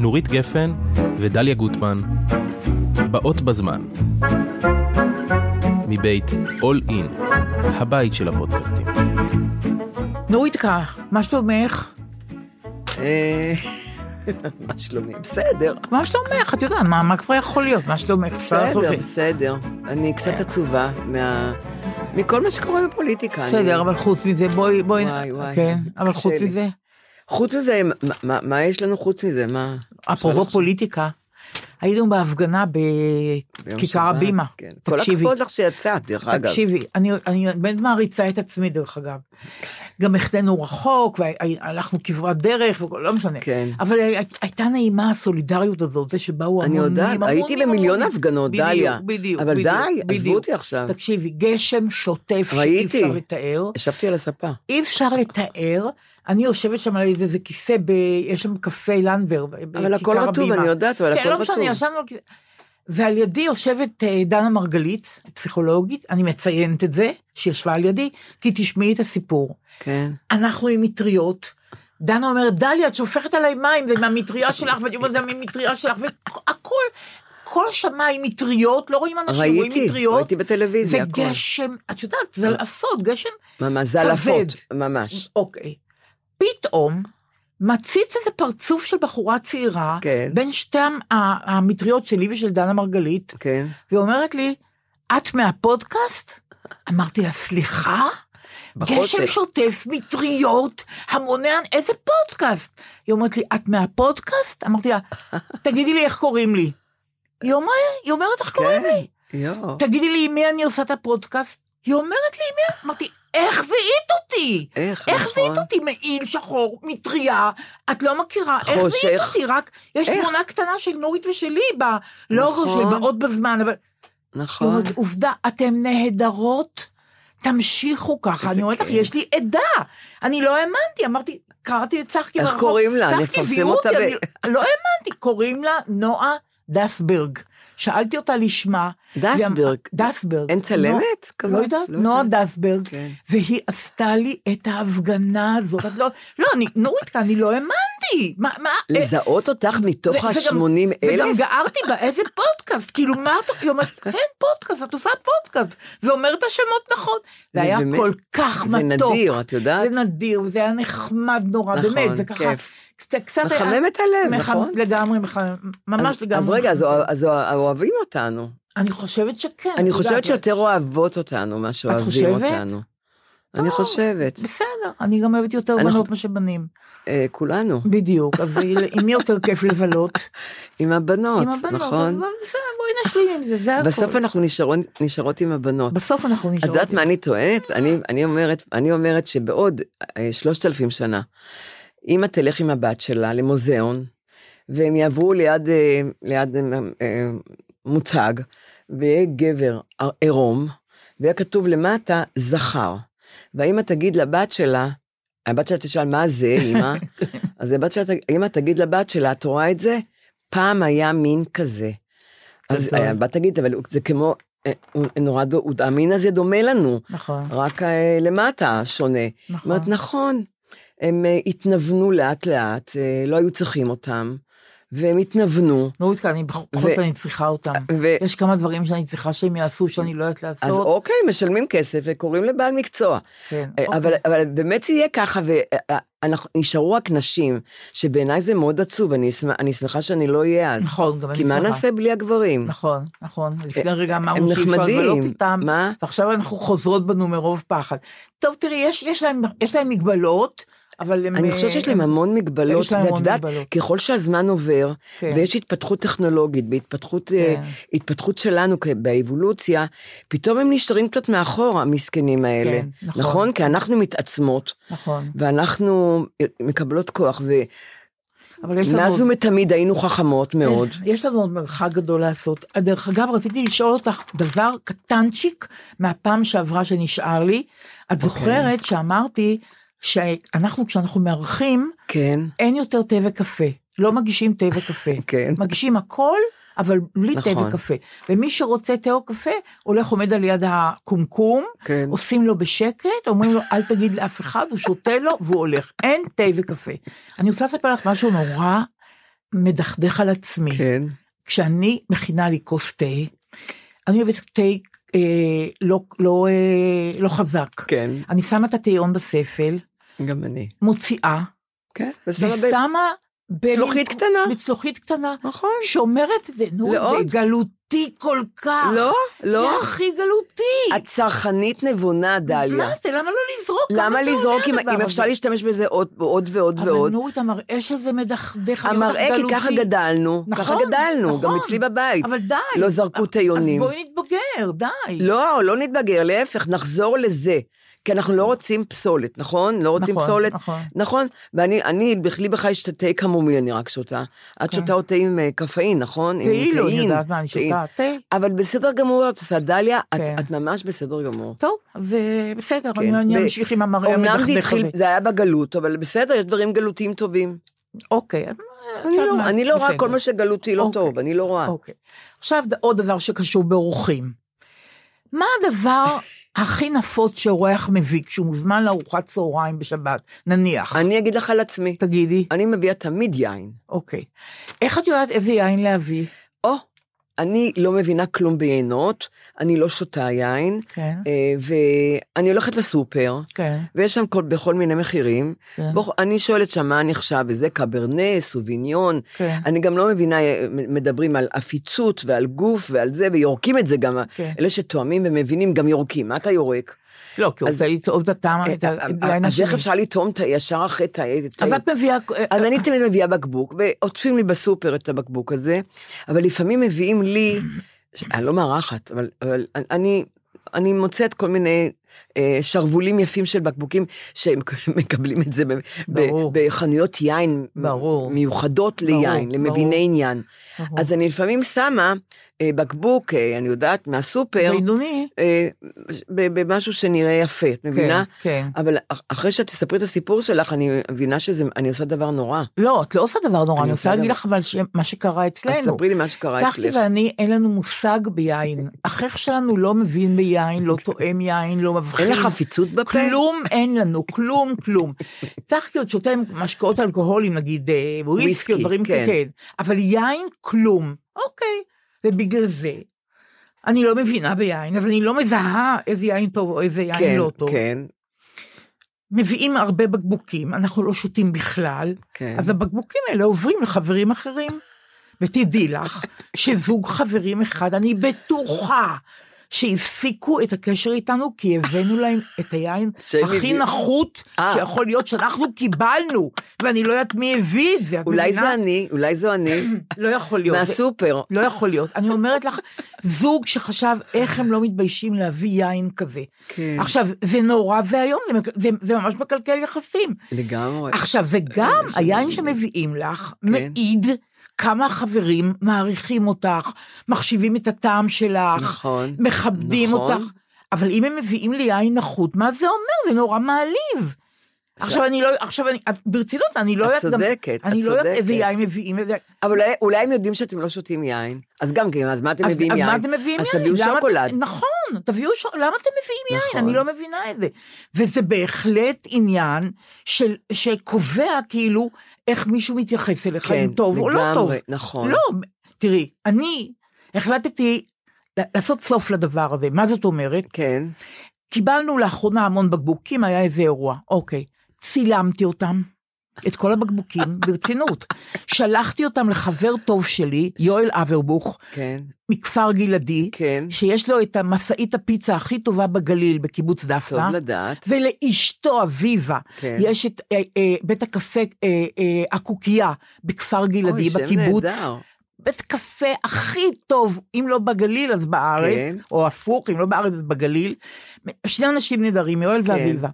נורית גפן ודליה גוטמן, באות בזמן. מבית All In, הבית של הפודקאסטים. נוריתקה, מה שלומך? אה, מה שלומי? בסדר. מה שלומך? את יודעת, מה, מה כבר יכול להיות? מה שלומך? בסדר. בסדר. אני קצת עצובה מה... מכל מה שקורה בפוליטיקה. אני- בסדר, אבל חוץ מזה, בואי, בואי, וואי, וואי, כן, אבל חוץ לי. מזה, חוץ מזה, מה- מה- מה יש לנו חוץ מזה? מה? אפרופו. פוליטיקה, היינו בהפגנה בכיכר הבימה. כן. כל תקשיבי, הכבוד לך שיצאת, דרך אגב. תקשיבי, אני אני באמת מעריצה את עצמי, דרך אגב. גם החטאנו רחוק, והלכנו כברת דרך, וכל- לא משנה. כן. אבל הי- הייתה נעימה הסולידריות הזאת, זה שבאו אני המונים, יודעת, המונים, הייתי במיליון. הפגנות, דליה. בדיוק, אבל בדיוק, די, עזבו. אותי עכשיו. תקשיבי, גשם שוטף שאי. אפשר לתאר. ישבתי על הספה. אי אפשר לתאר, אני יושבת שם על איזה כיסא, ב... יש שם קפה לנדבר, אבל הכל רטוב. אני יודעת, אבל כן, הכל לא רטוב. משנה, ישבנו על כיסא. ועל ידי יושבת אה, דנה מרגלית, פסיכולוגית, אני מציינת את זה, שישבה על ידי, כי תשמעי את הסיפור. כן. אנחנו עם מטריות, דנה אומרת, דליה, את שופכת עליי מים, זה מהמטריה שלך, ואני אומרת, זה מהמטריה שלך, והכל, כל השמיים מטריות, לא רואים אנשים, רואים ראיתי, מטריות. ראיתי בטלוויזיה, הכל. וגשם, את יודעת, זלעפות, גשם ממש, זלעפות, כבד. ממש. אוקיי. פתאום מציץ איזה פרצוף של בחורה צעירה, כן. בין שתי המטריות שלי ושל דנה מרגלית, כן. ואומרת לי, את מהפודקאסט? אמרתי לה, סליחה? גשם שוטף, מטריות, המוני, איזה פודקאסט? היא אומרת לי, את מהפודקאסט? אמרתי לה, תגידי לי איך קוראים לי. היא אומרת, היא אומרת איך קוראים לי. כן. יואו. תגידי לי עם מי אני עושה את הפודקאסט? היא אומרת לי עם מי? אמרתי, איך זיהית אותי? איך, איך נכון. זיהית אותי? מעיל שחור, מטריה, את לא מכירה, איך חושך. זיהית אותי? רק, יש איך? תמונה קטנה של נורית ושלי בלוגו נכון. של באות בזמן, אבל נכון. אומרת, עובדה, אתן נהדרות, תמשיכו ככה. אני אומרת לך, כיף. יש לי עדה. אני לא האמנתי, אמרתי, קראתי את צחקי איך ברחוב, קוראים לה? נפרסם אותה ב- אני לא האמנתי, קוראים לה נועה דסברג. שאלתי אותה לשמה. דסברג. דסברג. אין צלמת כזאת? לא יודעת, לא נועה. דסברג, כן. והיא עשתה לי את ההפגנה הזאת. את לא, לא, אני, נורית, אני לא האמנתי. מה, מה, אה, לזהות אותך מתוך ו- וגם- ה-80 וגם אלף? גערתי בה, איזה פודקאסט, כאילו מה את, היא אומרת, כן פודקאסט, את עושה פודקאסט, ואומרת השמות נכון. זה זה היה כל כך זה מתוק. נדיר, את יודעת? זה נדיר, וזה היה נחמד נורא, נכון, באמת, זה ככה, כיף. קצת, מחמם את הלב, מח- נכון? לגמרי, מחמם, ממש אז- לגמרי. אז רגע, אז אז אוה- אוהבים אותנו. אני חושבת שכן. אני את חושבת שיותר אוהבות אותנו מה שאוהבים חושבת? אותנו. אני טוב. חושבת. בסדר, אני גם אוהבת יותר אנחנו- בנות מאשר בנים. אה, כולנו. בדיוק, אז עם מי יותר כיף לבלות? עם הבנות, עם הבנות, אז נכון? בסדר, בואי נשלים עם זה, זה הכל. בסוף אנחנו נשארות- נשארות עם הבנות. בסוף אנחנו את נשארות. יודעת מה אני טוענת? אני, אני, אומרת, אני אומרת שבעוד אה, שלושת אלפים שנה, אמא תלך עם הבת שלה למוזיאון, והם יעברו ליד, אה, ליד אה, אה, מוצג, ויהיה גבר עירום, ויהיה כתוב למטה זכר. והאמא תגיד לבת שלה, הבת שלה תשאל מה זה אמא, אז הבת שלה, אמא תגיד לבת שלה, את רואה את זה? פעם היה מין כזה. אז. הבת תגיד, אבל זה כמו, נורא, המין הזה דומה לנו, נכון, רק למטה שונה. נכון. אומרת, נכון, הם אה, התנוונו לאט לאט, אה, לא היו צריכים אותם, והם התנוונו. נורית, אני בכל זאת אני צריכה אותם. ו- יש כמה דברים שאני צריכה שהם יעשו שאני לא יודעת אז לעשות. אוקיי, משלמים כסף וקוראים לבעל מקצוע. כן, אה, אוקיי. אבל, אבל באמת זה יהיה ככה, ואנחנו נשארו רק נשים, שבעיניי זה מאוד עצוב, אני, שמח, אני שמחה שאני לא אהיה אז. נכון, גם אני כי מה שמחה. נעשה בלי הגברים? נכון, נכון. לפני רגע אמרנו שאי אפשר. לבלות איתם, מה? ועכשיו אנחנו חוזרות בנו מרוב פחד. טוב, תראי, יש- יש להם- יש להם מגבלות, אבל הם... אני חושבת שיש להם הם- המון מגבלות, יש להם ואת המון יודעת, מגבלות. ככל שהזמן עובר, כן. ויש התפתחות טכנולוגית, בהתפתחות אה, כן. התפתחות שלנו באבולוציה, פתאום הם נשארים קצת מאחור, המסכנים האלה. כן, נכון. נכון? כי אנחנו מתעצמות, נכון. ואנחנו מקבלות כוח, אבל יש לנו... ומאז ומתמיד היינו חכמות מאוד. יש לנו עוד מרחק גדול לעשות. דרך אגב, רציתי לשאול אותך דבר קטנצ'יק מהפעם שעברה שנשאר לי. את אוקיי. זוכרת שאמרתי שאנחנו, כשאנחנו מארחים, כן, אין יותר תה וקפה. לא מגישים תה וקפה. כן. מגישים הכל, אבל בלי תה נכון. וקפה. ומי שרוצה תה או קפה, הולך עומד על יד הקומקום, כן. עושים לו בשקט, אומרים לו אל תגיד לאף אחד, הוא שותה לו והוא הולך. אין תה וקפה. אני רוצה לספר לך משהו נורא מדכדך על עצמי. כן. כשאני מכינה לי כוס תה, אני אוהבת תה אה, לא, לא, אה, לא חזק. כן. אני שמה את הטהיון בספל, גם אני. מוציאה, כן. ושמה ב- ושמה... במין- צלוחית קטנה. בצלוחית קטנה. נכון. שאומרת, זה, נו, זה לעוד. גלותי כל כך. לא, לא. זה הכי גלותי. את צרכנית נבונה, דליה. מה זה, למה לא לזרוק? למה זה לזרוק אם אם? אפשר להשתמש בזה עוד עוד ועוד אבל ועוד? נורית, המראה שזה מדכדך. אני אומרת, המראה, כי. ככה גדלנו, ככה נכון, גדלנו, גם נכון. אצלי בבית. אבל די. לא זרקו תיונים. אז בואי נתבגר, די. לא, לא נתבגר, להפך, נחזור לזה. כי אנחנו לא רוצים פסולת, נכון? לא רוצים נכון, פסולת. נכון. נכון. ואני, אני, בכלי בכלל יש את התה קמומיל, אני רק שותה. את כן. שותה אותה עם אה, קפאין, נכון? כאילו, אני קאין, יודעת מה, אני. שותה תה. אבל בסדר גמור, את עושה דליה, את, כן. את ממש בסדר גמור. טוב, אז אה, בסדר, כן. אני- אני אמשיך עם המראה אמנם זה המדכדך התחיל. זה היה בגלות, אבל בסדר, יש דברים גלותיים טובים. אוקיי. אני לא, אני לא רואה. כל מה שגלותי לא אוקיי. טוב, אני לא רואה. אוקיי. עכשיו עוד דבר שקשור באורחים. מה הדבר הכי נפוץ שאורח מביא כשהוא מוזמן לארוחת צהריים בשבת, נניח? אני אגיד לך על עצמי, תגידי. אני מביאה תמיד יין. אוקיי. איך את יודעת איזה יין להביא? או, אני לא מבינה כלום ביינות, אני לא שותה יין, כן, אה, ואני הולכת לסופר, כן, ויש שם כל, בכל מיני מחירים. כן. בוא, אני שואלת שם מה נחשב, וזה קברנה, סוביניון. כן. אני גם לא מבינה, אה, מדברים על עפיצות ועל גוף ועל זה, ויורקים את זה גם. כן. אלה שתואמים ומבינים גם יורקים. מה אתה יורק? לא, כי הוא רוצה לטעום את הטעם, את אה, היין אז איך השני. אפשר לטעום את ה- ישר אחרי את ה... אז את מביאה... אז אני תמיד מביאה בקבוק, ועוטפים לי בסופר את הבקבוק הזה, אבל לפעמים מביאים לי, אני לא מארחת, אבל, אני, מוצאת כל מיני אה, שרוולים יפים של בקבוקים, שהם מקבלים את זה ברור. בחנויות יין ברור. מיוחדות ברור, ליין, למביני ברור. עניין. ברור. אז אני לפעמים שמה אה, בקבוק, אה, אני יודעת, מהסופר, בינוני. אה, ב- במשהו שנראה יפה, את מבינה? כן. אבל אח- אחרי שאת תספרי את הסיפור שלך, אני מבינה שאני עושה דבר נורא. לא, את לא עושה דבר נורא, אני אני רוצה להגיד לך אבל מה שקרה אז אצלנו. ספרי לי מה שקרה צחקי אצלך. ואני, אין לנו מושג ביין. החייך שלנו לא מבין ביין, לא תואם יין, לא מבחין. אין לך חפיצות בפה? כלום אין לנו, כלום, כלום. צחקי עוד שותה משקאות אלכוהולים, נגיד אה, וויסקי או דברים כן. כאלה. אבל יין, כלום. אוקיי. ובגלל זה, אני לא מבינה ביין, אבל אני לא מזהה איזה יין טוב או איזה יין כן, לא טוב. כן, מביאים הרבה בקבוקים, אנחנו לא שותים בכלל, כן. אז הבקבוקים האלה עוברים לחברים אחרים. ותדעי לך שזוג חברים אחד, אני בטוחה שהפסיקו את הקשר איתנו כי הבאנו להם את היין הכי. נחות אה. שיכול להיות שאנחנו קיבלנו, ואני לא יודעת מי הביא את זה, את אולי מבינה? זה אני, אולי זו אני, לא יכול להיות. מהסופר. לא יכול להיות. אני אומרת לך, זוג שחשב איך הם לא מתביישים להביא יין כזה. כן. עכשיו, זה נורא ואיום, זה, מק- זה, זה ממש מקלקל יחסים. לגמרי. עכשיו, זה גם, יש היין שמביאים לך כן. מעיד כמה החברים מעריכים אותך, מחשיבים את הטעם שלך, נכון. מכבדים נכון. אותך. אבל אם הם מביאים לי יין נחות, מה זה אומר? זה נורא מעליב. עכשיו אני לא, עכשיו אני, את- ברצינות, אני לא את יודעת גם, צודקת, אני את לא יודעת איזה צודקת. יין מביאים, אבל אולי- הם יודעים שאתם לא שותים יין, אז גם כן, אז מה אתם אז מביאים אז יין? מה אתם מביאים אז יין? תביאו למה אתם- שוקולד. נכון, תביאו שוקולד, למה אתם מביאים יין? נכון. אני לא מבינה את זה. וזה בהחלט עניין שקובע כאילו איך מישהו מתייחס אליך, כן, אם טוב או לא טוב. נכון. לא, תראי, אני החלטתי לעשות סוף לדבר הזה. מה זאת אומרת? כן, קיבלנו לאחרונה המון בקבוקים, היה איזה אירוע. אוקיי, צילמתי אותם. את כל הבקבוקים, ברצינות. שלחתי אותם לחבר טוב שלי, יואל אברבוך, כן, מכפר גלעדי, כן. שיש לו את המשאית הפיצה הכי טובה בגליל בקיבוץ טוב דפנה, לדעת. ולאשתו אביבה כן. יש את אה, אה, בית הקפה אה, אה, הקוקייה בכפר גלעדי, אוי, שם בקיבוץ. נהדר. בית קפה הכי טוב, אם לא בגליל אז בארץ, כן. או הפוך, אם לא בארץ אז בגליל. שני אנשים נהדרים, יואל כן. ואביבה.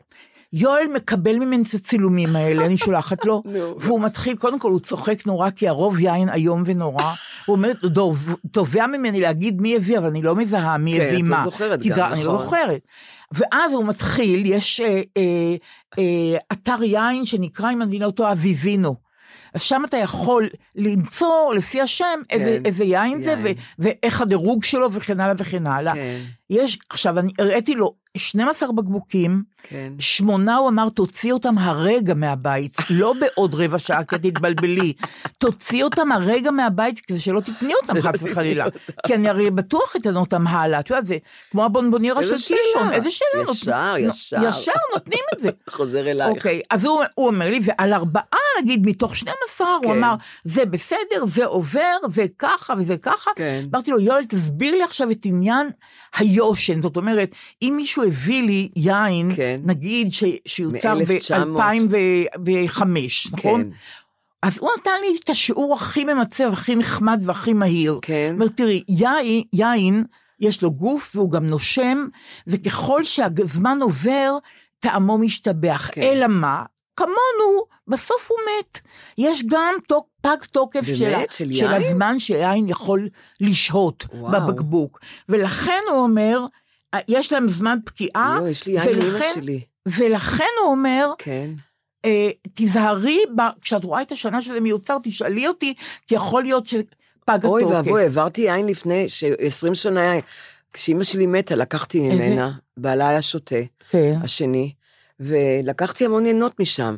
יואל מקבל ממני את הצילומים האלה, אני שולחת לו. והוא מתחיל, קודם כל הוא צוחק נורא, כי הרוב יין איום ונורא. הוא אומר, "דוב, תובע ממני להגיד מי הביא, אבל אני לא מזהה מי כן, הביא את לא מה. זוכרת גם, זה, אני לא נכון. זוכרת. ואז הוא מתחיל, יש אה, אה, אה, אתר יין שנקרא, אם אני לא טועה, אביבינו. אז שם אתה יכול למצוא לפי השם איזה, כן, איזה יין זה, יין. ו- ואיך הדירוג שלו וכן הלאה וכן הלאה. כן. יש, עכשיו אני הראיתי לו 12 בקבוקים, כן. שמונה הוא אמר, תוציא אותם הרגע מהבית, לא בעוד רבע שעה, כי תתבלבלי. תוציא אותם הרגע מהבית, כדי שלא תתני אותם חס וחלילה. כי אני הרי בטוח אתן אותם הלאה. את יודעת, זה כמו הבונבוניירה של קישון. איזה שאלה. ישר, ישר. ישר נותנים את זה. חוזר אלייך. אוקיי, אז הוא, הוא אומר לי, ועל ארבעה, נגיד, מתוך 12, הוא כן. אמר, זה בסדר, זה עובר, זה ככה וזה ככה. כן. אמרתי לו, יואל, תסביר לי עכשיו את עניין היושן. זאת אומרת, אם מישהו הביא לי יין, כן. נגיד ש, שיוצר מ-1900. ב-2005, נכון? כן. אז הוא נתן לי את השיעור הכי ממצב, הכי נחמד והכי מהיר. כן. אומר, תראי, יין, יין, יש לו גוף והוא גם נושם, וככל שהזמן עובר, טעמו משתבח. כן. אלא מה? כמונו, בסוף הוא מת. יש גם תוק, פג תוקף באמת? של, של של? הזמן שיין יכול לשהות וואו. בבקבוק. ולכן הוא אומר, יש להם זמן פקיעה, לא, יש לי יין לאמא שלי. ולכן הוא אומר, כן. אה, תיזהרי, ב- כשאת רואה את השנה שזה מיוצר, תשאלי אותי, כי יכול להיות שפג התוקף. אוי ואבוי, העברתי יין לפני, ש-20 שנה, כשאימא שלי מתה, לקחתי איזה? ממנה, בעלה היה שותה, כן. השני, ולקחתי המון ינות משם,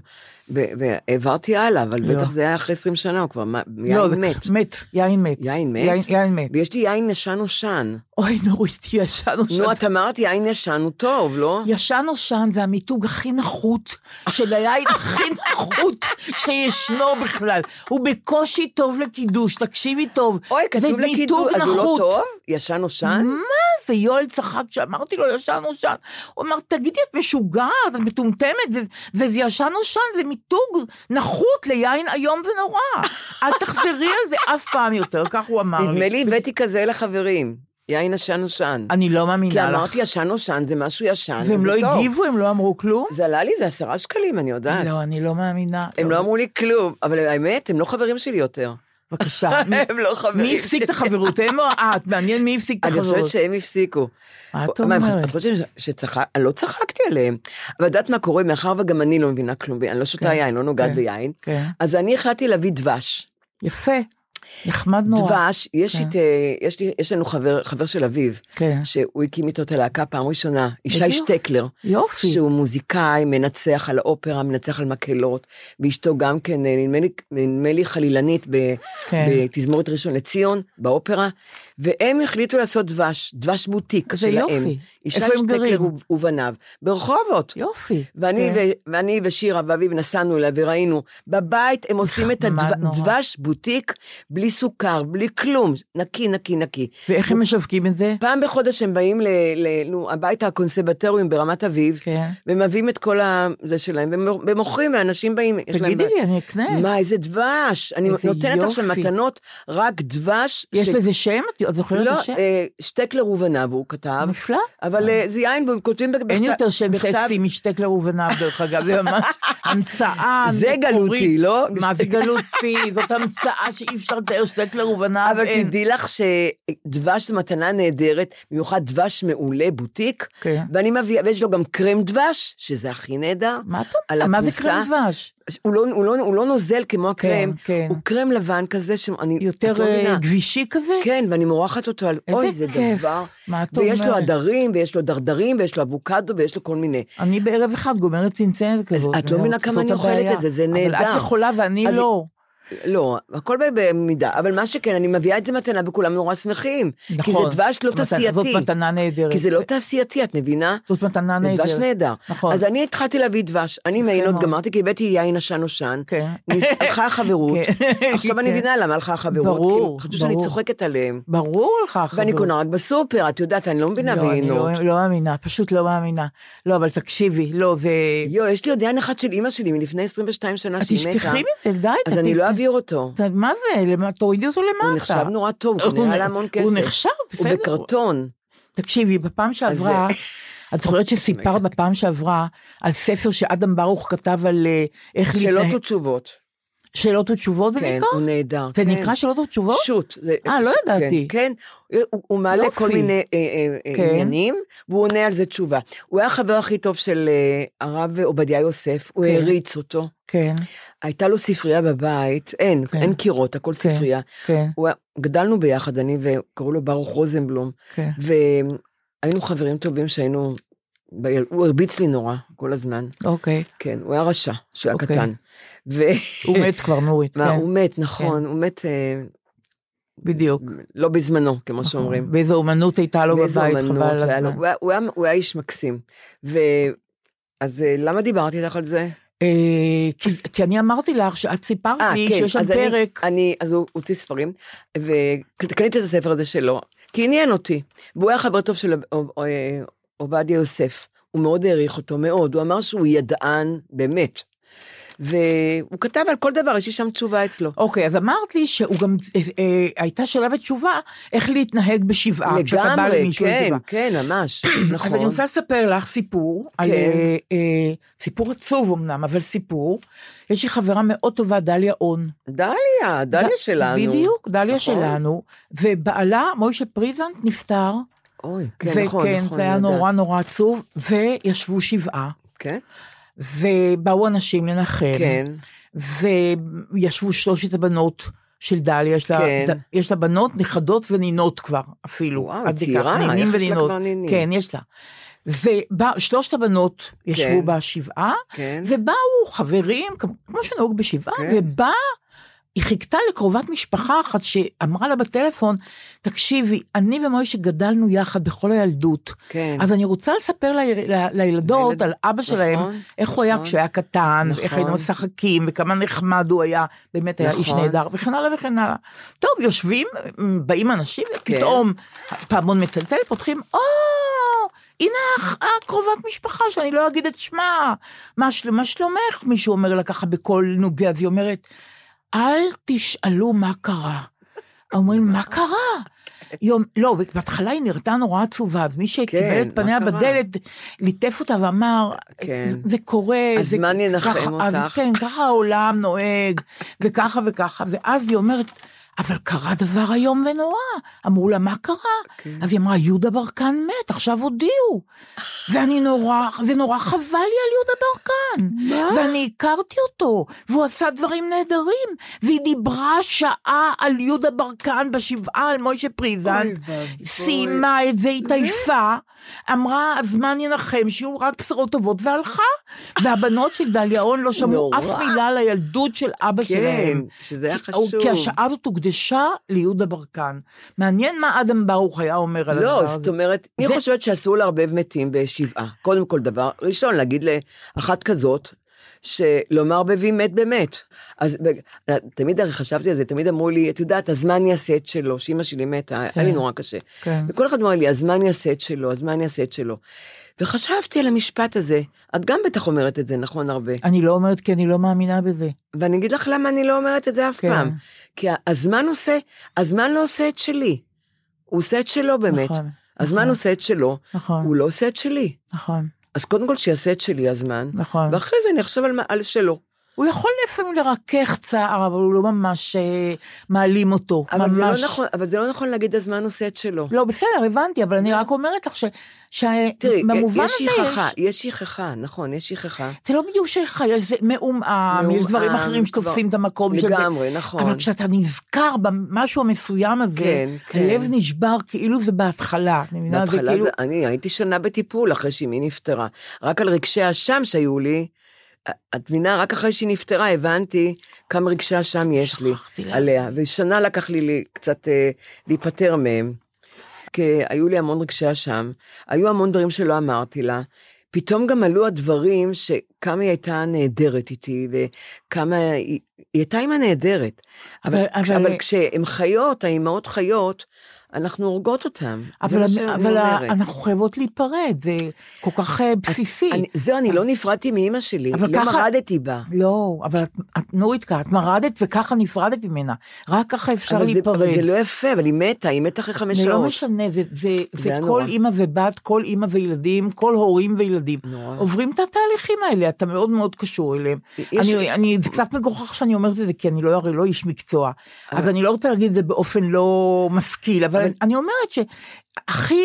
והעברתי הלאה, אבל לא. בטח זה היה אחרי 20 שנה, הוא כבר מה- לא, יין זה מת. מת, יין מת. יין מת? יין, יין מת. ויש לי יין ישן נושן. אוי, נורית, ישן או נו. את אמרת יין ישן הוא טוב, לא? ישן או שן זה המיתוג הכי נחות של היין הכי נחות שישנו בכלל. הוא בקושי טוב לקידוש, תקשיבי טוב. אוי, כתוב לקידוש, אז הוא לא. טוב? ישן נושן? מה זה, יואל צחק כשאמרתי לו ישן או שן. הוא אמר, תגידי, את משוגעת, את מטומטמת, זה, זה, זה ישן או שן, זה מיתוג נחות ליין איום ונורא. אל תחזרי על זה אף פעם יותר, כך הוא אמר לי. נדמה לי הבאתי כזה לחברים, יין ישן נושן. אני לא כי מאמינה לך. אמרתי ישן נושן זה משהו ישן, והם לא. הגיבו, הם לא אמרו כלום? זה עלה לי, זה עשרה שקלים, אני יודעת. לא, אני לא מאמינה. הם לא אמרו לי כלום, אבל האמת, הם לא חברים שלי יותר. בבקשה. הם לא חברים מי הפסיק את החברות? הם או את? מעניין מי הפסיק את אני החברות. חושבת שהם הפסיקו. מה את אומרת? את חושבת שצחק... אני לא צחקתי עליהם. אבל את יודעת מה קורה? מאחר וגם אני לא מבינה כלום, אני לא שותה כן, יין, לא נוגעת כן. ביין, כן. אז אני החלטתי להביא דבש. יפה. נחמד נורא. דבש, יש כן. את, אה, יש לי- יש לנו חבר חבר של אביו, כן. שהוא הקים איתו את הלהקה פעם ראשונה, ישי. שטקלר. יופי. שהוא מוזיקאי, מנצח על האופרה, מנצח על מקהלות, ואשתו גם כן, אה, נדמה לי, נדמה לי חלילנית ב, כן. בתזמורת ראשון לציון, באופרה, והם החליטו לעשות דבש, דבש בוטיק שלהם. יופי. ישי איפה הם גרים? ו- ובניו, ברחובות. יופי. ואני, כן. ו, ואני ושירה ואביב נסענו אליו וראינו, בבית הם עושים את. הדבש בוטיק בלי סוכר, בלי כלום, נקי, נקי, נקי. ואיך הם משווקים את זה? פעם בחודש הם באים ל, ל, נו, הביתה הקונסרבטוריום ברמת אביב, כן. ומביאים את כל הזה שלהם, ומ- ומוכרים, ואנשים באים, יש להם... תגידי לי, אני אקנה. מה, איזה דבש. אני נותנת עכשיו. מתנות, רק דבש. יש ש- לזה שם? את זוכרת את לא, השם? אה, שטקלר ובניו, הוא כתב. נפלא. אבל אה, זה יין, כותבים בכתב... אין יותר שם בכתב- סקסי משטקלר ובניו, דרך אגב, זה ממש המצאה זה. גלותי, לא? מה זה גלותי? זאת המצאה שאי אפשר לתאר שטקלר ובניו. אבל. תדעי לך שדבש זו מתנה נהדרת, במיוחד דבש מעולה, בוטיק, כן. ואני מביאה, ויש לו גם קרם דבש, שזה הכי נהדר. מה את אומרת? מה זה. קרם דבש? הוא לא, הוא, לא, הוא לא נוזל כמו הקרם, כן. הוא קרם לבן כזה, שאני... יותר את לא אה. גבישי כזה? כן, ואני מורחת אותו על... אוי, זה כיף. דבר. מה את ויש לו אומרת? הדרים, ויש לו דרדרים, ויש לו אבוקדו, ויש לו כל מיני. אני בערב אחד גומרת צנצנת כזאת. את לא מבינה כמה אני אוכלת. את זה, זה אבל נהדר. את יכולה ואני לא. לא, הכל במידה, אבל מה שכן, אני מביאה את זה מתנה וכולם נורא שמחים. כי זה נכון. דבש לא מתנה- תעשייתי. זאת מתנה נהדרת. כי זה לא תעשייתי, את מבינה? זאת מתנה נהדרת. דבש נהדר. נכון. אז אני התחלתי להביא דבש. אני מעיינות. גמרתי, כי הבאתי יין עשן נושן. כן. הלכה החברות. כן. עכשיו אני כן. מבינה למה הלכה החברות. ברור, חשבו שאני. צוחקת עליהם. ברור לך, ואני חברות. קונה רק בסופר, את יודעת, אני לא מבינה לא, אני. לא, לא מאמינה, פשוט לא מאמינה. לא, אבל תקשיבי, לא, זה... יואו, יש לי עוד יין אחד של אימא שלי מלפני 22 שנה את שהיא מתה. תשכחי מזה, די. אעביר אותו. מה זה? תורידי אותו למטה. הוא נחשב נורא טוב, הוא הוא נראה לה המון כסף. הוא נחשב, הוא בסדר. בקרטון. תקשיבי, בפעם שעברה, את זוכרת שסיפרת בפעם שעברה על ספר שאדם ברוך כתב על אה, איך שאלות ותשובות. שאלות ותשובות זה כן, נקרא? הוא נהדר. זה כן. נקרא שאלות ותשובות? שוט. אה, לא ידעתי. כן, כן. הוא, מעלה. כל מיני אה, אה, אה, כן. עניינים, והוא עונה על זה תשובה. הוא היה החבר הכי טוב של הרב עובדיה יוסף, הוא כן. העריץ אותו. כן, הייתה לו ספרייה בבית, אין, כן. אין קירות, הכל כן. ספרייה. כן, גדלנו ביחד, אני וקראו לו ברוך רוזנבלום, כן. והיינו חברים טובים שהיינו הוא הרביץ לי נורא, כל הזמן. אוקיי. כן, הוא היה רשע, שהוא היה אוקיי. קטן. ו... הוא מת כבר, נורית. מה, כן, הוא מת, נכון, הוא מת אה, בדיוק. לא בזמנו, כמו שאומרים. ואיזו אומנות הייתה לו באיזו בבית, חבל על היה לו. הזמן. הוא היה- הוא היה- הוא היה איש מקסים. ו... אז אה, למה דיברתי איתך על זה? אה, כי- כי אני אמרתי לך שאת סיפרת לי כן, שיש שם אז אני- פרק. אני, אז הוא הוציא ספרים, וקניתי את הספר הזה שלו, כי עניין אותי. והוא היה חבר טוב של עובדיה יוסף. הוא מאוד העריך אותו, מאוד. הוא אמר שהוא ידען, באמת. והוא כתב על כל דבר, יש לי שם תשובה אצלו. אוקיי, אז אמרת לי שהוא גם, אה, אה, הייתה שאלה ותשובה, איך להתנהג בשבעה. לגמרי, כן. כן, ממש, נכון. אז אני רוצה לספר לך סיפור, על, כן. אה, אה, סיפור עצוב אמנם, אבל סיפור. יש לי חברה מאוד טובה, דליה און. דליה, דליה ד- שלנו. בדיוק, דליה נכון. שלנו, ובעלה, מוישה פריזנט, נפטר. אוי, כן, נכון, וכן, נכון. זה היה. נורא נורא עצוב, וישבו שבעה, כן, ובאו אנשים לנחם, כן, וישבו שלושת הבנות של דליה, יש לה, כן. ד, יש לה בנות, נכדות ונינות כבר, אפילו. וואו, צעירה, נינים לה ונינות. כבר נינים? כן, יש לה. ושלושת הבנות ישבו כן. בשבעה, כן. ובאו חברים, כמו שנהוג בשבעה, כן. ובאה, היא חיכתה לקרובת משפחה אחת שאמרה לה בטלפון, תקשיבי, אני ומוישה גדלנו יחד בכל הילדות, כן. אז אני רוצה לספר ל, ל, לילדות לילד- על אבא שלהם, נכון, איך הוא היה נכון. כשהוא היה קטן, נכון. איך היינו משחקים, וכמה נחמד הוא היה, באמת היה איש נכון. נהדר, וכן הלאה וכן הלאה. טוב, יושבים, באים אנשים, כן. ופתאום פעמון מצלצל, פותחים, או, הנה הקרובת משפחה שאני לא אגיד את שמה, מה, של, מה שלומך? מישהו אומר לה ככה בקול נוגה, אז היא אומרת, אל תשאלו מה קרה. אומרים, מה קרה? יום, לא, בהתחלה היא נראתה נורא עצובה, אז מי שקיבל כן, את פניה? בדלת, ליטף אותה ואמר, כן. זה, זה קורה, זה הזמן ינחם ככה, אז אותך. כן, ככה העולם נוהג, וככה וככה, ואז היא אומרת, אבל קרה דבר איום ונורא. אמרו לה, מה קרה? כן. אז היא אמרה, יהודה ברקן מת, עכשיו הודיעו. ואני נורא, זה נורא חבל לי על יהודה ברקן. מה? ואני הכרתי אותו, והוא עשה דברים נהדרים. והיא דיברה שעה על יהודה ברקן בשבעה על מוישה פריזנט. סיימה את זה, התעייפה, אמרה, הזמן ינחם, שיהיו רק בשורות טובות, והלכה. והבנות של דליה און לא שמעו. אף מילה על הילדות של אבא כן, שלהם. שזה היה כי- חשוב. כי השעה הזאת הוקדשה ליהודה ברקן. מעניין מה אדם ברוך היה אומר על הדבר לא, הזה. זאת אומרת, אני חושבת שאסור לערבב מתים בשבעה. קודם כל, דבר ראשון, להגיד לאחת כזאת, שלא מערבבים מת במת. אז תמיד הרי חשבתי על זה, תמיד אמרו לי, את יודעת, הזמן יעשה את שלו, שאימא שלי מתה, היה לי נורא קשה. כן. וכל אחד אמר לי, הזמן יעשה את שלו, הזמן יעשה את שלו. וחשבתי על המשפט הזה, את גם בטח אומרת את זה, נכון, הרבה. אני לא אומרת כי אני לא מאמינה בזה. ואני אגיד לך למה אני לא אומרת את זה אף כן. פעם. כי הזמן עושה, הזמן לא עושה את שלי. הוא עושה את שלו באמת. נכון, הזמן נכון. עושה את שלו, נכון, הוא לא עושה את שלי. נכון, אז קודם כל שיעשה את שלי הזמן, נכון. ואחרי זה אני אחשוב על, על שלו. הוא יכול לפעמים לרכך צער, אבל הוא לא ממש אה, מעלים אותו. אבל זה, ממש. לא נכון, אבל זה לא נכון להגיד הזמן עושה את שלו. לא, בסדר, הבנתי, אבל אני רק אומרת לך ש... תראי, שבמובן יש הזה שכחה, יש שכחה, נכון, יש שכחה. זה לא בדיוק שכחה, יש זה מעומעם, יש דברים אחרים שתופסים את המקום של זה. לגמרי, נכון. אבל כשאתה נזכר במשהו המסוים הזה, כן, כן. הלב נשבר כאילו זה בהתחלה. זה בהתחלה כאילו... זה, אני הייתי שנה בטיפול אחרי שאמי נפטרה. רק על רגשי אשם שהיו לי, את מבינה, רק אחרי שהיא נפטרה הבנתי כמה רגשי אשם יש לי להבין. עליה, ושנה לקח לי, לי קצת אה, להיפטר מהם. כי היו לי המון רגשי אשם, היו המון דברים שלא אמרתי לה. פתאום גם עלו הדברים שכמה היא הייתה נהדרת איתי, וכמה היא, היא הייתה אימא נהדרת. אבל- אבל, אבל- אבל כשהן חיות, האימהות חיות, אנחנו הורגות אותן. זה אבל, מה שאני אבל. אנחנו חייבות להיפרד, זה כל כך אה, בסיסי. אני, זהו, אני אז- לא נפרדתי מאימא שלי, אבל לא ככה- מרדתי בה. לא, אבל את, את נורית, את מרדת וככה נפרדת ממנה. רק ככה אפשר אבל זה, להיפרד. אבל זה לא יפה, אבל היא מתה, היא מתה אחרי חמש זה לא שעות. משנה, זה, זה, זה היה כל. אימא ובת, כל אימא וילדים, כל הורים וילדים. נורא. עוברים את התהליכים האלה, אתה מאוד מאוד קשור אליהם. יש- אני, אני, זה קצת מגוחך שאני אומרת את זה, כי אני לא, הרי לא איש מקצוע. אז אני לא רוצה להגיד את זה באופן לא משכיל, אבל אבל- אני אומרת שהכי,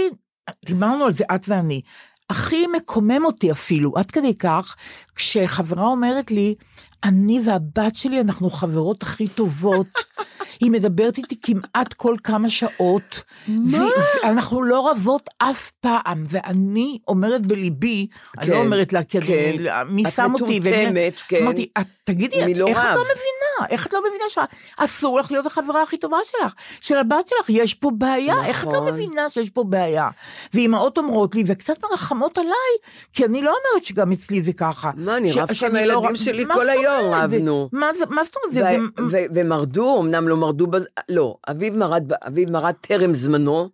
דיברנו על זה את ואני, הכי מקומם אותי אפילו, עד כדי כך, כשחברה אומרת לי, אני והבת שלי, אנחנו חברות הכי טובות. היא מדברת איתי כמעט כל כמה שעות. מה? ואנחנו לא רבות אף פעם, ואני אומרת בליבי, אני כן, לא אומרת לה, כי אני, כן. מי את שם אותי? ומי- מטומטמת, כן. אמרתי, "את- תגידי, את- לא איך את רב?" לא מבינה? איך את לא מבינה שאסור לך להיות החברה הכי טובה שלך, של הבת שלך, יש פה בעיה, איך את לא נכון. מבינה שיש פה בעיה? ואימהות אומרות לי, וקצת מרחמות עליי, כי אני לא אומרת שגם אצלי זה ככה. מה, אני ש- רבתי עם הילדים לא- שלי כל היום, רבנו. מה מה זאת אומרת? זה- ו- זה- ו- ומרדו, אמנם לא מרדו, בז... לא, אביב מרד טרם זמנו,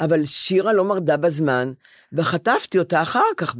אבל שירה לא מרדה בזמן, וחטפתי אותה אחר כך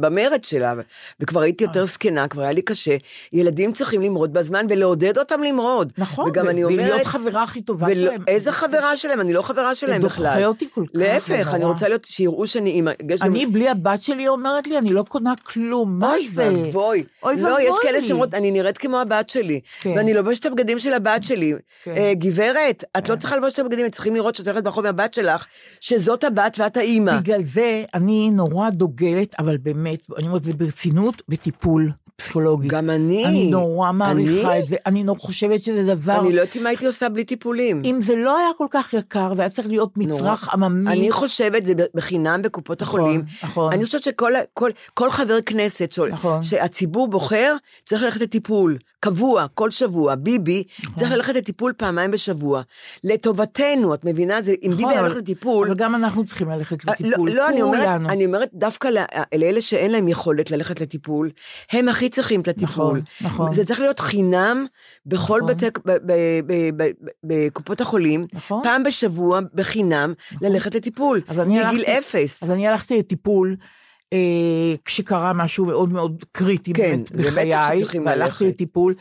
במרד שלה, וכבר הייתי יותר זקנה, כבר היה לי קשה. ילדים צריכים למרוד בזמן ולעודד אותם למרוד. נכון, וגם ו- אני אומרת... ולהיות חברה הכי טובה שלהם. איזה זה- חברה שלהם? אני לא חברה שלהם זה בכלל. דוחה אותי כל כך, להפך, זה אני. רוצה להיות, שיראו שאני אימא. אני בלי הבת שלי אומרת לי, אני לא קונה כלום, מה אוי זה? ואבוי. אוי לא, יש ואבוי כאלה. שאומרות, אני נראית כמו הבת שלי, כן. ואני לובשת את הבגדים של הבת שלי. כן. אה, גברת, את לא צריכה ללבוש את הבגדים, צריכים לראות שאת הולכת ברחוב עם הבת שלך, שזאת הבת ואת האימא. בגלל זה אני נורא דוגלת, אבל באמת, אני אומרת, זה ברצינות, בטיפול פסיכולוגי. גם אני. אני נורא מעריכה אני? את זה, אני נורא חושבת שזה דבר... אני לא יודעת מה הייתי עושה בלי טיפולים. אם זה לא היה כל כך יקר, והיה צריך להיות מצרך עממי... אני חושבת, זה בחינם בקופות נכון, החולים. נכון. אני חושבת שכל כל, כל חבר כנסת, ש- נכון. שהציבור בוחר, צריך ללכת לטיפול. קבוע, כל שבוע. ביבי נכון. צריך ללכת לטיפול פעמיים בשבוע. לטובתנו, את מבינה? זה, אם ביבי נכון, הולך אבל- לטיפול... אבל גם אנחנו צריכים ללכת אה, לטיפול, לא, לא, אני אומרת. אני אומרת דווקא לא- לאלה שאין להם יכולת ללכת לטיפול, הם הכי צריכים את הטיפול. נכון, נכון. זה צריך להיות חינם בכל נכון. בתי, בקופות החולים, נכון. פעם בשבוע בחינם ללכת לטיפול, מגיל הלכתי- אפס. אז אני הלכתי לטיפול אה, כשקרה משהו מאוד מאוד קריטי כן, באמת בחיי, והלכתי. לטיפול.